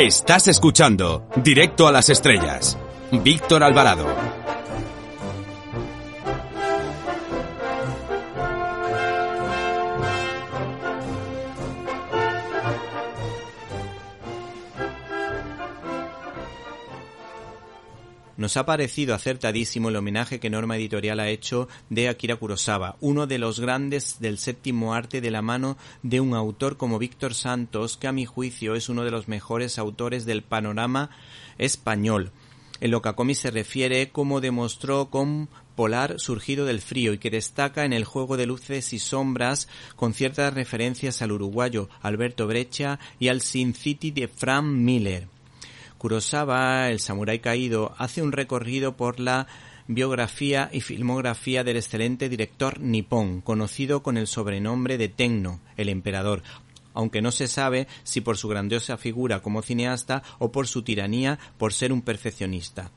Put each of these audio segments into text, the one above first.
Estás escuchando Directo a las Estrellas. Víctor Alvarado. Nos ha parecido acertadísimo el homenaje que Norma Editorial ha hecho de Akira Kurosawa, uno de los grandes del séptimo arte de la mano de un autor como Víctor Santos, que a mi juicio es uno de los mejores autores del panorama español. En lo que a cómic se refiere, como demostró con Polar surgido del frío y que destaca en el juego de luces y sombras con ciertas referencias al uruguayo Alberto Brecha y al Sin City de Frank Miller. Kurosawa, el samurái caído, hace un recorrido por la biografía y filmografía del excelente director nipón, conocido con el sobrenombre de Tenno, el emperador, aunque no se sabe si por su grandiosa figura como cineasta o por su tiranía por ser un perfeccionista.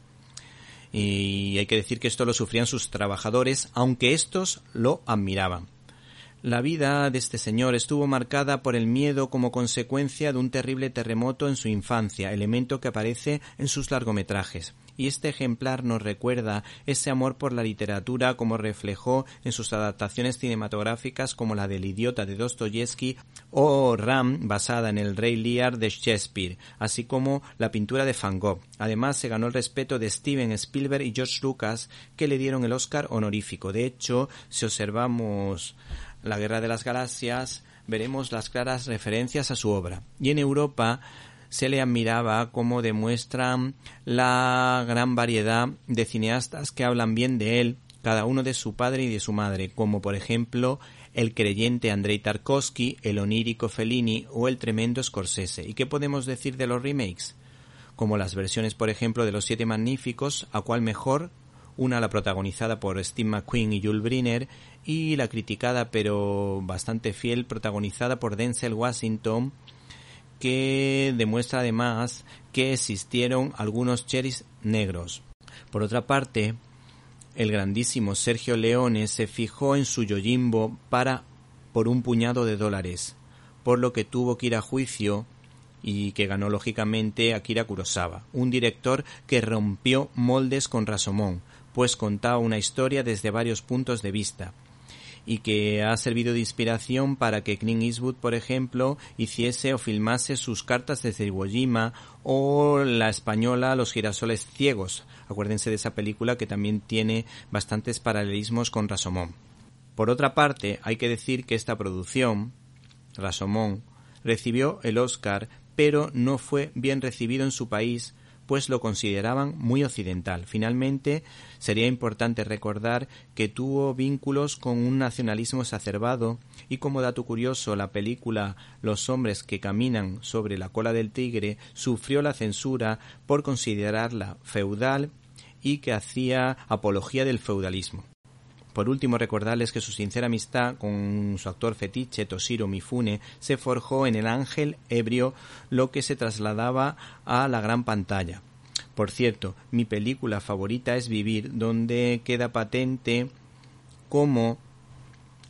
Y hay que decir que esto lo sufrían sus trabajadores, aunque estos lo admiraban. La vida de este señor estuvo marcada por el miedo como consecuencia de un terrible terremoto en su infancia, elemento que aparece en sus largometrajes. Y este ejemplar nos recuerda ese amor por la literatura como reflejó en sus adaptaciones cinematográficas como la del idiota de Dostoyevsky o Ram basada en el Rey Lear de Shakespeare, así como la pintura de Van Gogh. Además se ganó el respeto de Steven Spielberg y George Lucas que le dieron el Oscar honorífico. De hecho, si observamos la Guerra de las Galaxias, veremos las claras referencias a su obra. Y en Europa se le admiraba como demuestran la gran variedad de cineastas que hablan bien de él, cada uno de su padre y de su madre, como por ejemplo el creyente Andrei Tarkovsky, el onírico Fellini o el tremendo Scorsese. ¿Y qué podemos decir de los remakes? Como las versiones, por ejemplo, de Los Siete Magníficos, a cuál mejor una la protagonizada por Steve McQueen y Jules Briner y la criticada pero bastante fiel protagonizada por Denzel Washington que demuestra además que existieron algunos cherries negros. Por otra parte, el grandísimo Sergio Leone se fijó en su Yojimbo para por un puñado de dólares, por lo que tuvo que ir a juicio y que ganó lógicamente Akira Kurosawa, un director que rompió moldes con Rasomón, pues contaba una historia desde varios puntos de vista, y que ha servido de inspiración para que Clint Eastwood, por ejemplo, hiciese o filmase sus cartas desde Iwo Jima o la española Los girasoles ciegos. Acuérdense de esa película que también tiene bastantes paralelismos con Rasomón. Por otra parte, hay que decir que esta producción, Rasomón, recibió el Oscar, pero no fue bien recibido en su país pues lo consideraban muy occidental. Finalmente, sería importante recordar que tuvo vínculos con un nacionalismo exacerbado y como dato curioso, la película Los hombres que caminan sobre la cola del tigre sufrió la censura por considerarla feudal y que hacía apología del feudalismo. Por último, recordarles que su sincera amistad con su actor fetiche Toshiro Mifune se forjó en El Ángel Ebrio, lo que se trasladaba a la gran pantalla. Por cierto, mi película favorita es Vivir, donde queda patente cómo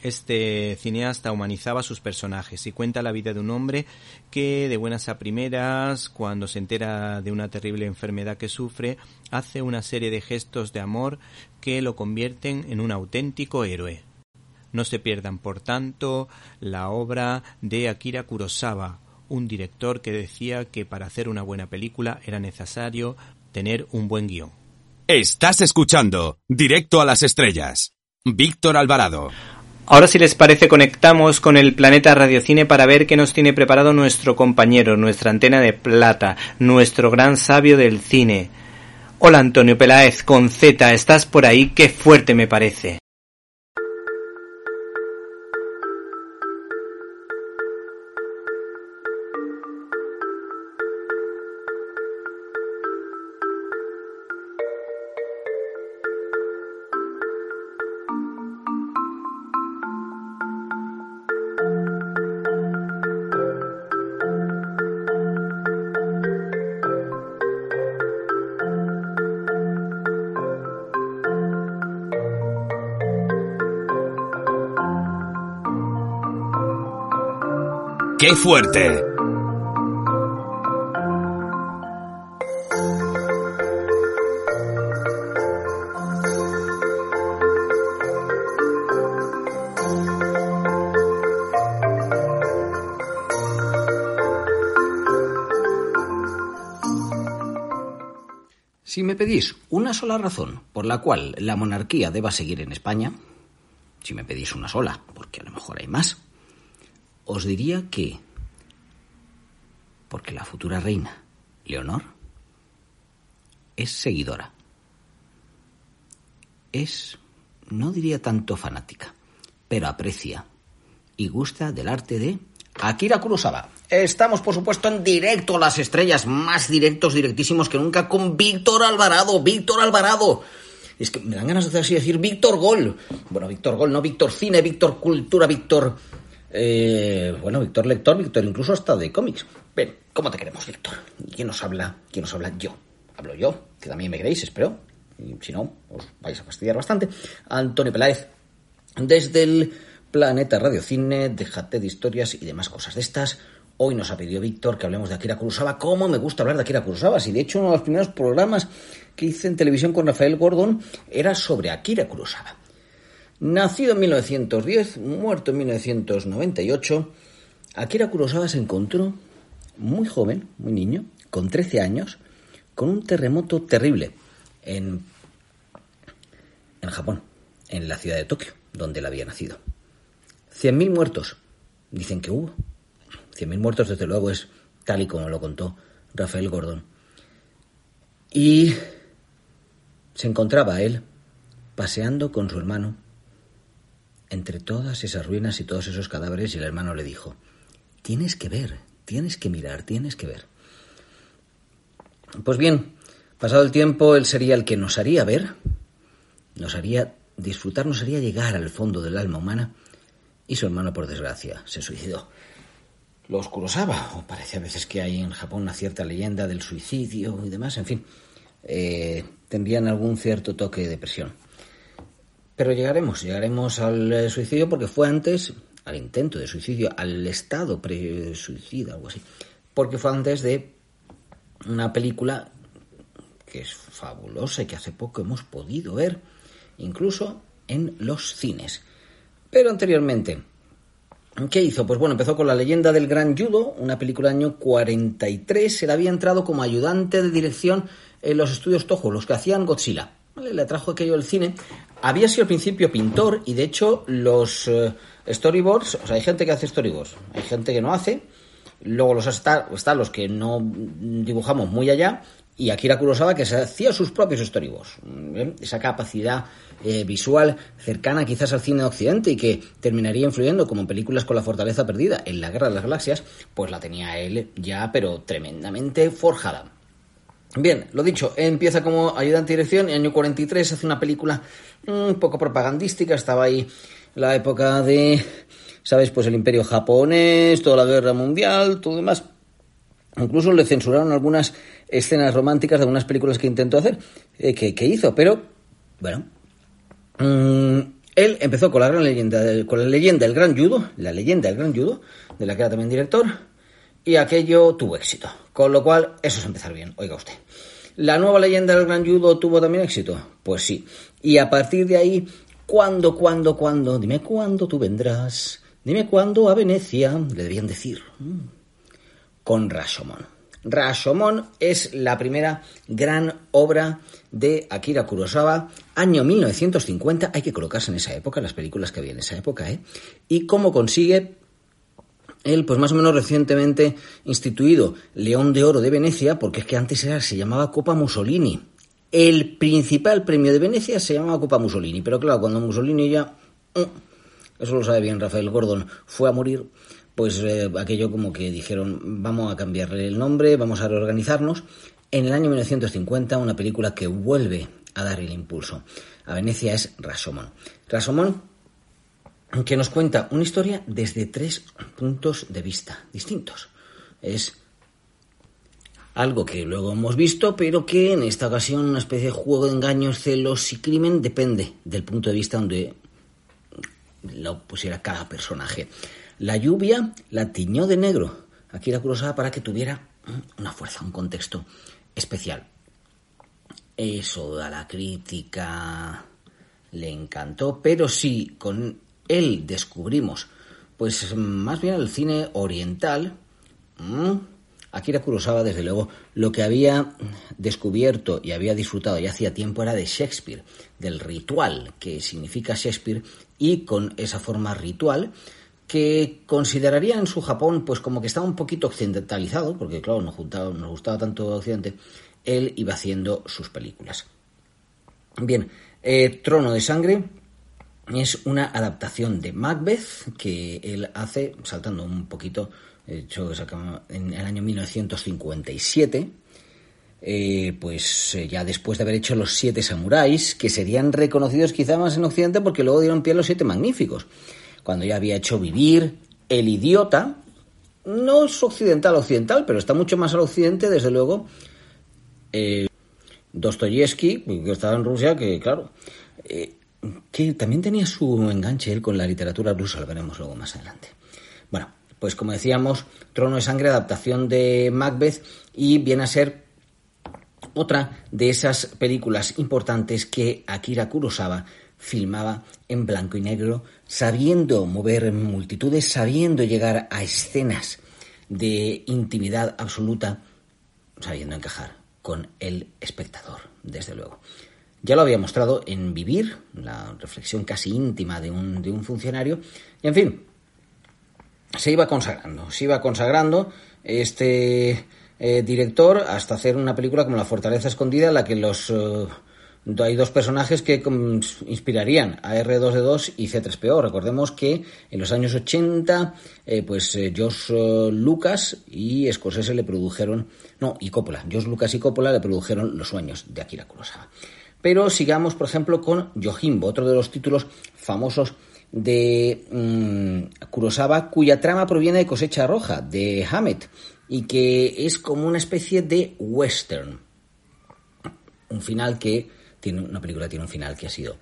este cineasta humanizaba sus personajes y cuenta la vida de un hombre que de buenas a primeras, cuando se entera de una terrible enfermedad que sufre, hace una serie de gestos de amor que lo convierten en un auténtico héroe. No se pierdan, por tanto, la obra de Akira Kurosawa, un director que decía que para hacer una buena película era necesario tener un buen guion. Estás escuchando Directo a las Estrellas. Víctor Alvarado. Ahora si les parece conectamos con el planeta Radiocine para ver qué nos tiene preparado nuestro compañero, nuestra antena de plata, nuestro gran sabio del cine. Hola Antonio Peláez con Z, ¿estás por ahí? Qué fuerte me parece. ¡Qué fuerte! Si me pedís una sola razón por la cual la monarquía deba seguir en España, si me pedís una sola, porque a lo mejor hay más, os diría que porque la futura reina, Leonor, es seguidora. Es, no diría tanto fanática, pero aprecia y gusta del arte de Akira Kurosawa. Estamos, por supuesto, en directo las estrellas, más directos, directísimos que nunca, con Víctor Alvarado. Víctor Alvarado. Es que me dan ganas de hacer así decir Víctor Gol. Bueno, Víctor Gol, no Víctor Cine, Víctor Cultura, Víctor. Eh, bueno, Víctor Lector, Víctor incluso hasta de cómics. Ven, ¿cómo te queremos, Víctor? ¿Quién nos habla? ¿Quién nos habla? Yo. Hablo yo, que también me queréis, espero. Y si no, os vais a fastidiar bastante. Antonio Peláez, desde el Planeta Radio Cine, déjate de historias y demás cosas de estas. Hoy nos ha pedido Víctor que hablemos de Akira Kurosawa. ¿Cómo me gusta hablar de Akira Kurosawa? Si de hecho uno de los primeros programas que hice en televisión con Rafael Gordon era sobre Akira Kurosawa. Nacido en 1910, muerto en 1998, Akira Kurosawa se encontró muy joven, muy niño, con 13 años, con un terremoto terrible en, en Japón, en la ciudad de Tokio, donde él había nacido. 100.000 muertos, dicen que hubo. 100.000 muertos, desde luego, es tal y como lo contó Rafael Gordon. Y se encontraba él paseando con su hermano entre todas esas ruinas y todos esos cadáveres y el hermano le dijo, tienes que ver, tienes que mirar, tienes que ver. Pues bien, pasado el tiempo, él sería el que nos haría ver, nos haría disfrutar, nos haría llegar al fondo del alma humana y su hermano, por desgracia, se suicidó. Los Kurosawa, o parece a veces que hay en Japón una cierta leyenda del suicidio y demás, en fin, eh, tendrían algún cierto toque de depresión. Pero llegaremos, llegaremos al eh, suicidio porque fue antes, al intento de suicidio, al estado pre-suicida, algo así, porque fue antes de una película que es fabulosa y que hace poco hemos podido ver, incluso en los cines. Pero anteriormente, ¿qué hizo? Pues bueno, empezó con La leyenda del gran judo, una película del año 43. Él había entrado como ayudante de dirección en los estudios Toho, los que hacían Godzilla. Le trajo aquello al cine. Había sido al principio pintor y de hecho los eh, storyboards, o sea, hay gente que hace storyboards, hay gente que no hace. Luego los están los que no dibujamos muy allá y Akira Kurosawa que se hacía sus propios storyboards. Esa capacidad eh, visual cercana quizás al cine de Occidente y que terminaría influyendo como películas con la fortaleza perdida en la Guerra de las Galaxias, pues la tenía él ya pero tremendamente forjada. Bien, lo dicho, empieza como ayudante de dirección y año 43 hace una película un poco propagandística, estaba ahí la época de, ¿sabes? Pues el imperio japonés, toda la guerra mundial, todo demás. Incluso le censuraron algunas escenas románticas de algunas películas que intentó hacer, eh, que, hizo, pero bueno. Mm, él empezó con la gran leyenda, con la leyenda del gran judo, la leyenda del gran judo, de la que era también director, y aquello tuvo éxito. Con lo cual, eso es empezar bien, oiga usted. ¿La nueva leyenda del gran judo tuvo también éxito? Pues sí. Y a partir de ahí, ¿cuándo, cuándo, cuándo? Dime cuándo tú vendrás. Dime cuándo a Venecia, le debían decir. Con Rashomon. Rashomon es la primera gran obra de Akira Kurosawa, año 1950. Hay que colocarse en esa época, las películas que había en esa época, ¿eh? Y cómo consigue él, pues más o menos recientemente instituido León de Oro de Venecia, porque es que antes era, se llamaba Copa Mussolini. El principal premio de Venecia se llamaba Copa Mussolini, pero claro, cuando Mussolini ya, mm, eso lo sabe bien Rafael Gordon, fue a morir, pues eh, aquello como que dijeron, vamos a cambiarle el nombre, vamos a reorganizarnos. En el año 1950, una película que vuelve a dar el impulso a Venecia es Rasomón. Rasomón, que nos cuenta una historia desde tres puntos de vista distintos. Es algo que luego hemos visto, pero que en esta ocasión una especie de juego de engaños, celos y crimen depende del punto de vista donde lo pusiera cada personaje. La lluvia la tiñó de negro. Aquí la Kurosawa para que tuviera una fuerza, un contexto especial. Eso a la crítica le encantó, pero sí, con él descubrimos, pues más bien el cine oriental, Akira Kurosawa, desde luego, lo que había descubierto y había disfrutado ya hacía tiempo era de Shakespeare, del ritual que significa Shakespeare y con esa forma ritual que consideraría en su Japón pues como que estaba un poquito occidentalizado, porque claro, nos, nos gustaba tanto Occidente, él iba haciendo sus películas. Bien, eh, Trono de Sangre es una adaptación de Macbeth que él hace, saltando un poquito, hecho en el año 1957, eh, pues eh, ya después de haber hecho los siete samuráis, que serían reconocidos quizá más en Occidente porque luego dieron pie a los siete magníficos. Cuando ya había hecho Vivir, El idiota, no es occidental occidental, pero está mucho más al occidente, desde luego, eh, Dostoyevsky, que estaba en Rusia, que claro, eh, que también tenía su enganche él con la literatura rusa, lo veremos luego más adelante. Bueno, pues como decíamos, Trono de Sangre, adaptación de Macbeth, y viene a ser otra de esas películas importantes que Akira Kurosawa filmaba en blanco y negro, sabiendo mover multitudes, sabiendo llegar a escenas de intimidad absoluta, sabiendo encajar con el espectador, desde luego. Ya lo había mostrado en Vivir, la reflexión casi íntima de un, de un funcionario, y en fin, se iba consagrando, se iba consagrando este eh, director hasta hacer una película como La Fortaleza Escondida, en la que los... Eh, hay dos personajes que inspirarían a R2D2 y C3PO. Recordemos que en los años 80, eh, pues eh, eh, Lucas y Scorsese le produjeron, no, y Coppola, Josh Lucas y Coppola le produjeron Los sueños de Akira Kurosawa. Pero sigamos, por ejemplo, con Yojimbo, otro de los títulos famosos de mm, Kurosawa, cuya trama proviene de Cosecha Roja, de Hammett, y que es como una especie de western. Un final que tiene, una película tiene un final que ha sido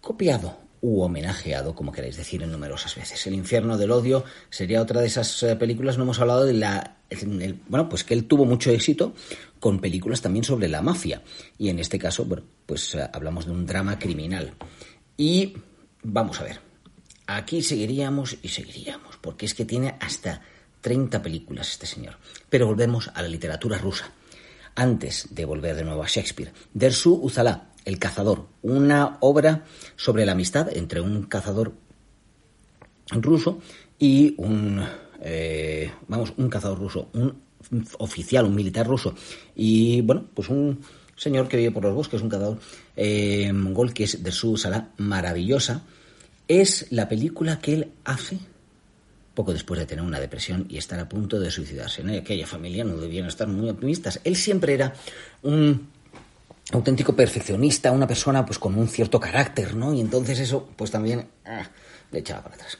copiado u homenajeado, como queréis decir, en numerosas veces. El infierno del odio sería otra de esas eh, películas. No hemos hablado de la... bueno, pues que él tuvo mucho éxito con películas también sobre la mafia. Y en este caso, bueno, pues eh, hablamos de un drama criminal. Y vamos a ver. Aquí seguiríamos y seguiríamos, porque es que tiene hasta 30 películas este señor. Pero volvemos a la literatura rusa antes de volver de nuevo a Shakespeare. Dersu Uzala, El cazador, una obra sobre la amistad entre un cazador ruso y un, eh, vamos, un cazador ruso, un oficial, un militar ruso y, bueno, pues un señor que vive por los bosques, un cazador eh, mongol que es Dersu Uzala, maravillosa. Es la película que él hace poco después de tener una depresión y estar a punto de suicidarse. ¿no? aquella familia no debían estar muy optimistas. Él siempre era un auténtico perfeccionista, una persona pues con un cierto carácter, ¿no? Y entonces eso pues también ah, le echaba para atrás.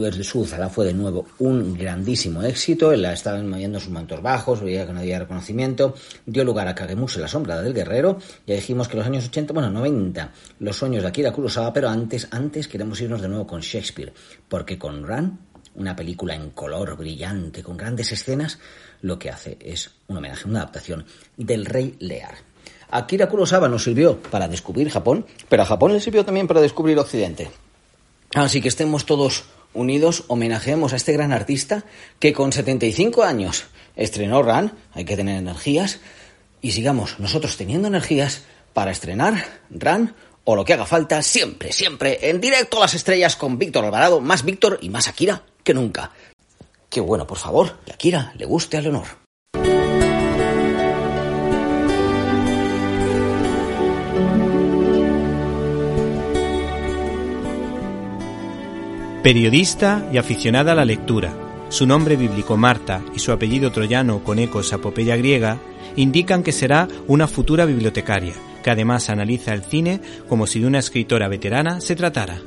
De Suzala fue de nuevo un grandísimo éxito, él estaba moviendo sus mantos bajos, veía que no había reconocimiento, dio lugar a Kagemushi, la sombra del guerrero, ya dijimos que los años 80, bueno, 90, los sueños de Akira Kurosawa, pero antes, antes queremos irnos de nuevo con Shakespeare, porque con Ran una película en color brillante, con grandes escenas, lo que hace es un homenaje, una adaptación del Rey Lear. Akira Kurosawa nos sirvió para descubrir Japón, pero a Japón le sirvió también para descubrir Occidente. Así que estemos todos unidos, homenajeemos a este gran artista que con 75 años estrenó Ran, hay que tener energías, y sigamos nosotros teniendo energías para estrenar Ran o lo que haga falta, siempre, siempre, en directo a las estrellas con Víctor Alvarado, más Víctor y más Akira que nunca. Qué bueno, por favor, que Akira le guste a Leonor. Periodista y aficionada a la lectura. Su nombre bíblico Marta y su apellido troyano con ecos a apopeya griega indican que será una futura bibliotecaria, que además analiza el cine como si de una escritora veterana se tratara.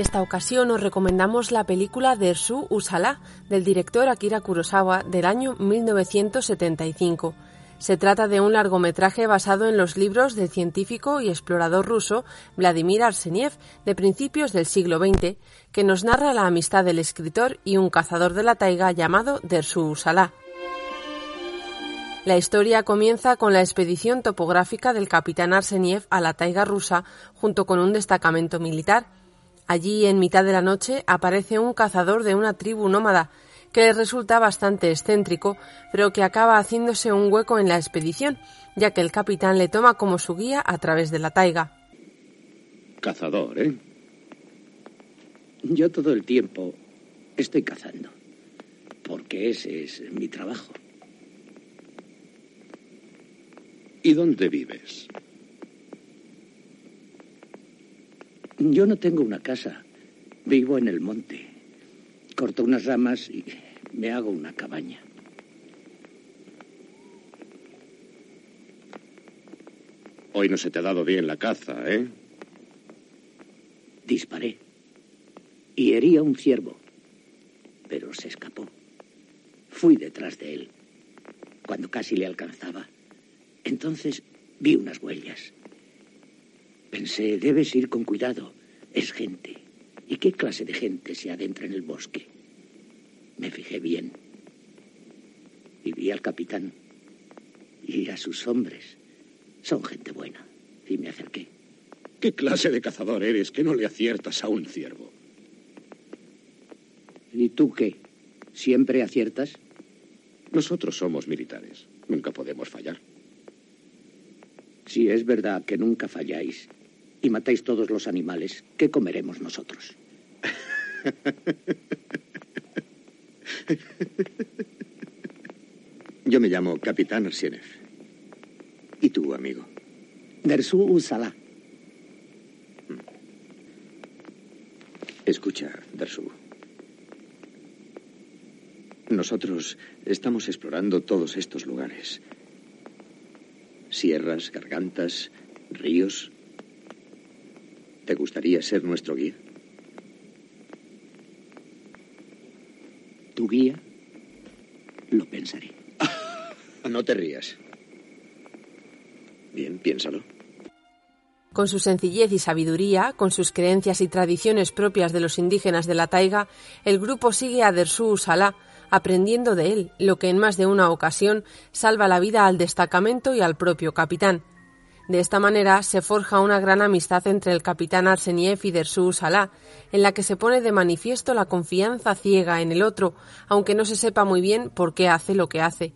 Esta ocasión os recomendamos la película Dersu Usala del director Akira Kurosawa del año 1975. Se trata de un largometraje basado en los libros del científico y explorador ruso Vladimir Arseniev de principios del siglo XX, que nos narra la amistad del escritor y un cazador de la taiga llamado Dersu Salah. La historia comienza con la expedición topográfica del capitán Arseniev a la taiga rusa junto con un destacamento militar. Allí, en mitad de la noche, aparece un cazador de una tribu nómada que le resulta bastante excéntrico, pero que acaba haciéndose un hueco en la expedición, ya que el capitán le toma como su guía a través de la taiga. Cazador, ¿eh? Yo todo el tiempo estoy cazando, porque ese es mi trabajo. ¿Y dónde vives? Yo no tengo una casa, vivo en el monte. Corto unas ramas y me hago una cabaña. Hoy no se te ha dado bien la caza, ¿eh? Disparé y herí a un ciervo, pero se escapó. Fui detrás de él. Cuando casi le alcanzaba, entonces vi unas huellas. Pensé, debes ir con cuidado. Es gente. ¿Y qué clase de gente se adentra en el bosque? Me fijé bien. Y vi al capitán y a sus hombres. Son gente buena. Y me acerqué. ¿Qué clase de cazador eres que no le aciertas a un ciervo? ¿Y tú qué? ¿Siempre aciertas? Nosotros somos militares. Nunca podemos fallar. Si es verdad que nunca falláis y matáis todos los animales, ¿qué comeremos nosotros? Yo me llamo Capitán Arsienev. ¿Y tú, amigo? Dersu Usala. Escucha, Dersu. Nosotros estamos explorando todos estos lugares. Sierras, gargantas, ríos. ¿Te gustaría ser nuestro guía? ¿Tu guía? Lo pensaré. no te rías. Bien, piénsalo. Con su sencillez y sabiduría, con sus creencias y tradiciones propias de los indígenas de la taiga, el grupo sigue a Dersu Salah, aprendiendo de él, lo que en más de una ocasión salva la vida al destacamento y al propio capitán. De esta manera se forja una gran amistad entre el capitán Arseniev y Dersu Salah, en la que se pone de manifiesto la confianza ciega en el otro, aunque no se sepa muy bien por qué hace lo que hace.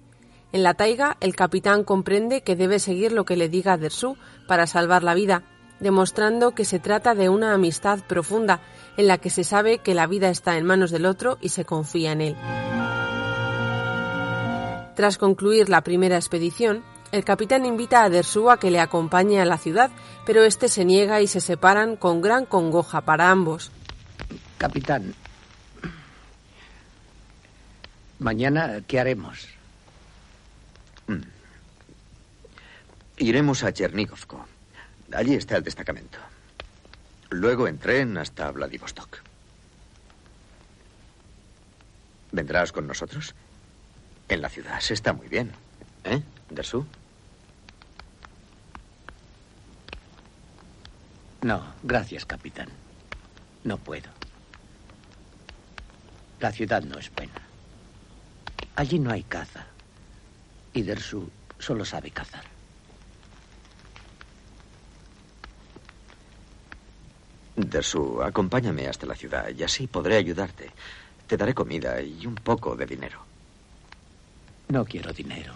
En la taiga, el capitán comprende que debe seguir lo que le diga Dersu para salvar la vida, demostrando que se trata de una amistad profunda en la que se sabe que la vida está en manos del otro y se confía en él. Tras concluir la primera expedición, el capitán invita a Dersu a que le acompañe a la ciudad, pero este se niega y se separan con gran congoja para ambos. Capitán, mañana, ¿qué haremos? Mm. Iremos a Chernigovko. Allí está el destacamento. Luego en tren hasta Vladivostok. ¿Vendrás con nosotros? En la ciudad se está muy bien. ¿Eh, Dersu? No, gracias, capitán. No puedo. La ciudad no es buena. Allí no hay caza. Y Dersu solo sabe cazar. Dersu, acompáñame hasta la ciudad y así podré ayudarte. Te daré comida y un poco de dinero. No quiero dinero.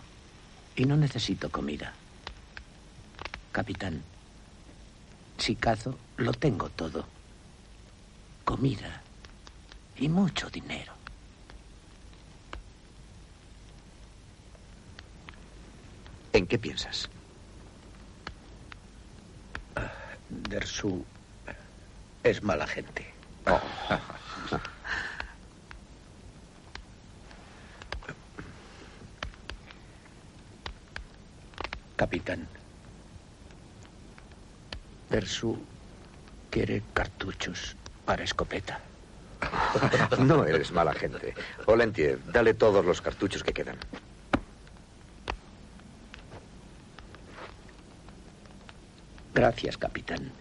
Y no necesito comida. Capitán, si cazo, lo tengo todo. Comida y mucho dinero. ¿En qué piensas? Dersu es mala gente. Oh. Capitán, Persu quiere cartuchos para escopeta. no eres mala gente. Olentiev, dale todos los cartuchos que quedan. Gracias, capitán.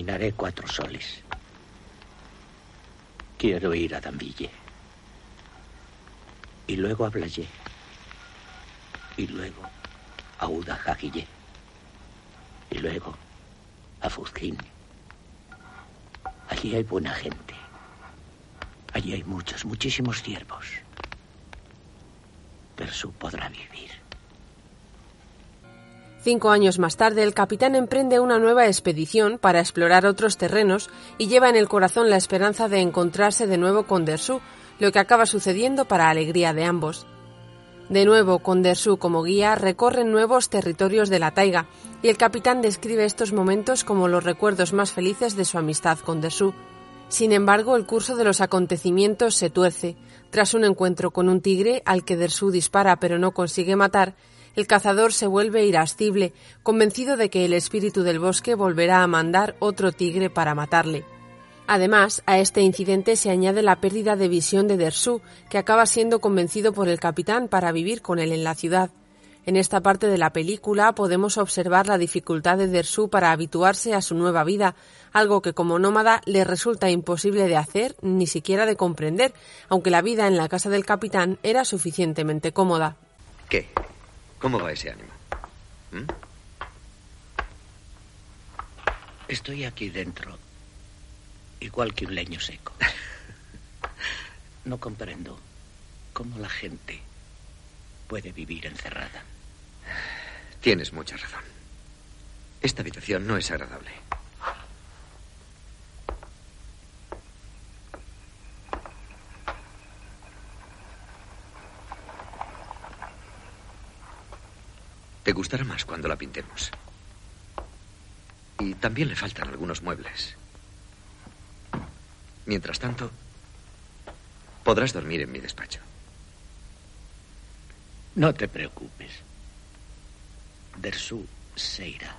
Caminaré cuatro soles. Quiero ir a Dambille. Y luego a Blayé. Y luego a Udajajillé. Y luego a Fuzquín. Allí hay buena gente. Allí hay muchos, muchísimos ciervos. Persu podrá vivir. Cinco años más tarde, el capitán emprende una nueva expedición para explorar otros terrenos y lleva en el corazón la esperanza de encontrarse de nuevo con Dersu, lo que acaba sucediendo para alegría de ambos. De nuevo, con Dersu como guía, recorren nuevos territorios de la taiga, y el capitán describe estos momentos como los recuerdos más felices de su amistad con Dersu. Sin embargo, el curso de los acontecimientos se tuerce. Tras un encuentro con un tigre al que Dersu dispara pero no consigue matar, el cazador se vuelve irascible, convencido de que el espíritu del bosque volverá a mandar otro tigre para matarle. Además, a este incidente se añade la pérdida de visión de Dersu, que acaba siendo convencido por el capitán para vivir con él en la ciudad. En esta parte de la película podemos observar la dificultad de Dersu para habituarse a su nueva vida, algo que como nómada le resulta imposible de hacer ni siquiera de comprender, aunque la vida en la casa del capitán era suficientemente cómoda. ¿Qué? ¿Cómo va ese ánimo? ¿Mm? Estoy aquí dentro, igual que un leño seco. No comprendo cómo la gente puede vivir encerrada. Tienes mucha razón. Esta habitación no es agradable. Te gustará más cuando la pintemos. Y también le faltan algunos muebles. Mientras tanto, podrás dormir en mi despacho. No te preocupes. Dersu se irá.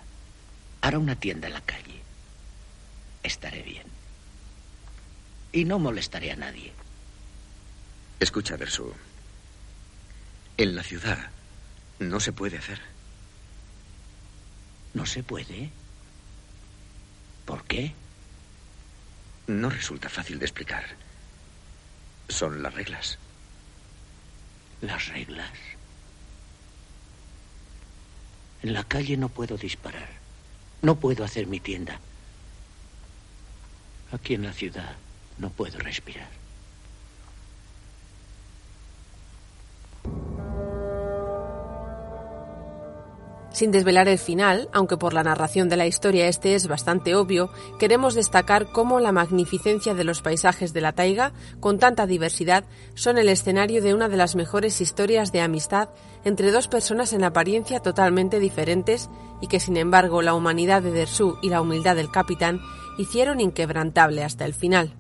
Hará una tienda en la calle. Estaré bien. Y no molestaré a nadie. Escucha, Dersu. En la ciudad no se puede hacer. ¿No se puede? ¿Por qué? No resulta fácil de explicar. Son las reglas. Las reglas. En la calle no puedo disparar. No puedo hacer mi tienda. Aquí en la ciudad no puedo respirar. Sin desvelar el final, aunque por la narración de la historia este es bastante obvio, queremos destacar cómo la magnificencia de los paisajes de la taiga, con tanta diversidad, son el escenario de una de las mejores historias de amistad entre dos personas en apariencia totalmente diferentes y que sin embargo la humanidad de Dersu y la humildad del capitán hicieron inquebrantable hasta el final.